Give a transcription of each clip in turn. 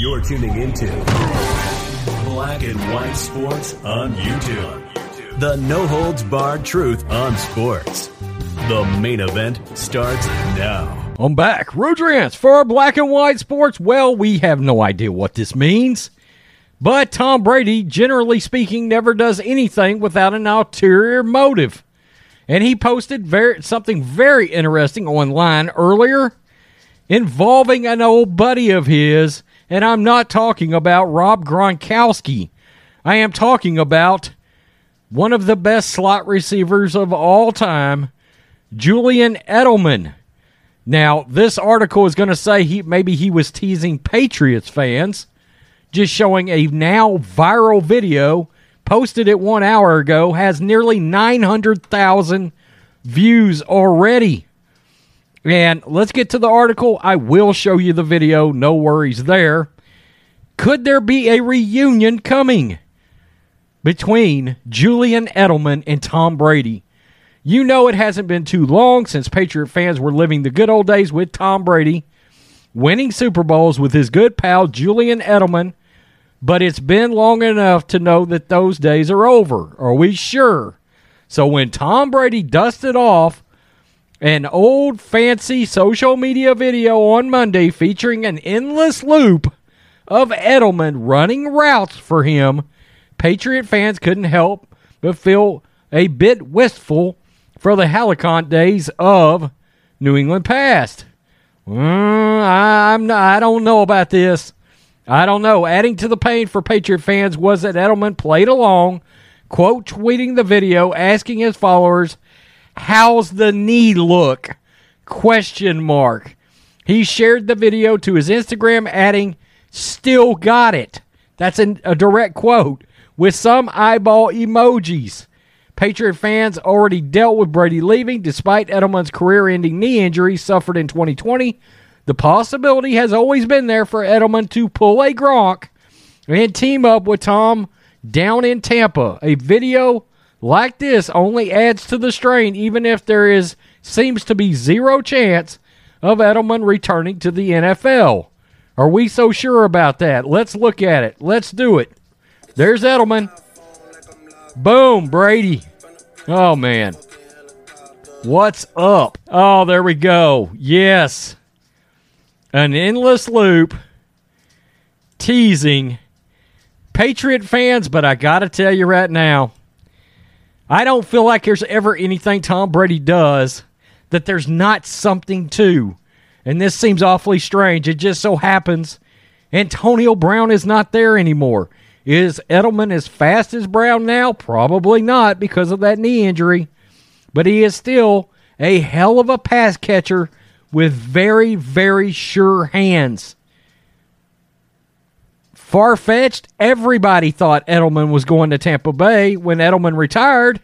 You're tuning into Black and White Sports on YouTube. The no holds barred truth on sports. The main event starts now. I'm back. Rudrance for black and white sports. Well, we have no idea what this means. But Tom Brady, generally speaking, never does anything without an ulterior motive. And he posted very, something very interesting online earlier involving an old buddy of his, and I'm not talking about Rob Gronkowski. I am talking about one of the best slot receivers of all time, Julian Edelman. Now, this article is going to say he maybe he was teasing Patriots fans, just showing a now viral video posted it one hour ago has nearly 900,000 views already. And let's get to the article. I will show you the video. No worries there. Could there be a reunion coming between Julian Edelman and Tom Brady? You know, it hasn't been too long since Patriot fans were living the good old days with Tom Brady, winning Super Bowls with his good pal Julian Edelman. But it's been long enough to know that those days are over. Are we sure? So when Tom Brady dusted off an old fancy social media video on Monday featuring an endless loop of Edelman running routes for him, Patriot fans couldn't help but feel a bit wistful for the Helicon days of New England past. Mm, I'm not, I don't know about this. I don't know. Adding to the pain for Patriot fans was that Edelman played along, quote tweeting the video, asking his followers How's the knee look? Question mark. He shared the video to his Instagram, adding, Still got it. That's an, a direct quote with some eyeball emojis. Patriot fans already dealt with Brady leaving despite Edelman's career ending knee injury suffered in 2020. The possibility has always been there for Edelman to pull a Gronk and team up with Tom down in Tampa. A video like this only adds to the strain, even if there is seems to be zero chance of Edelman returning to the NFL. Are we so sure about that? Let's look at it. Let's do it. There's Edelman. Boom, Brady. Oh, man. What's up? Oh, there we go. Yes. An endless loop teasing Patriot fans, but I got to tell you right now, I don't feel like there's ever anything Tom Brady does that there's not something to. And this seems awfully strange. It just so happens Antonio Brown is not there anymore. Is Edelman as fast as Brown now? Probably not because of that knee injury. But he is still a hell of a pass catcher with very, very sure hands. Far fetched, everybody thought Edelman was going to Tampa Bay when Edelman retired.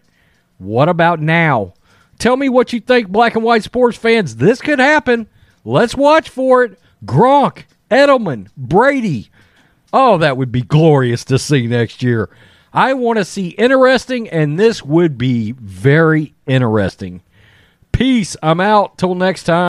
What about now? Tell me what you think, black and white sports fans. This could happen. Let's watch for it. Gronk, Edelman, Brady. Oh, that would be glorious to see next year. I want to see interesting, and this would be very interesting. Peace. I'm out. Till next time.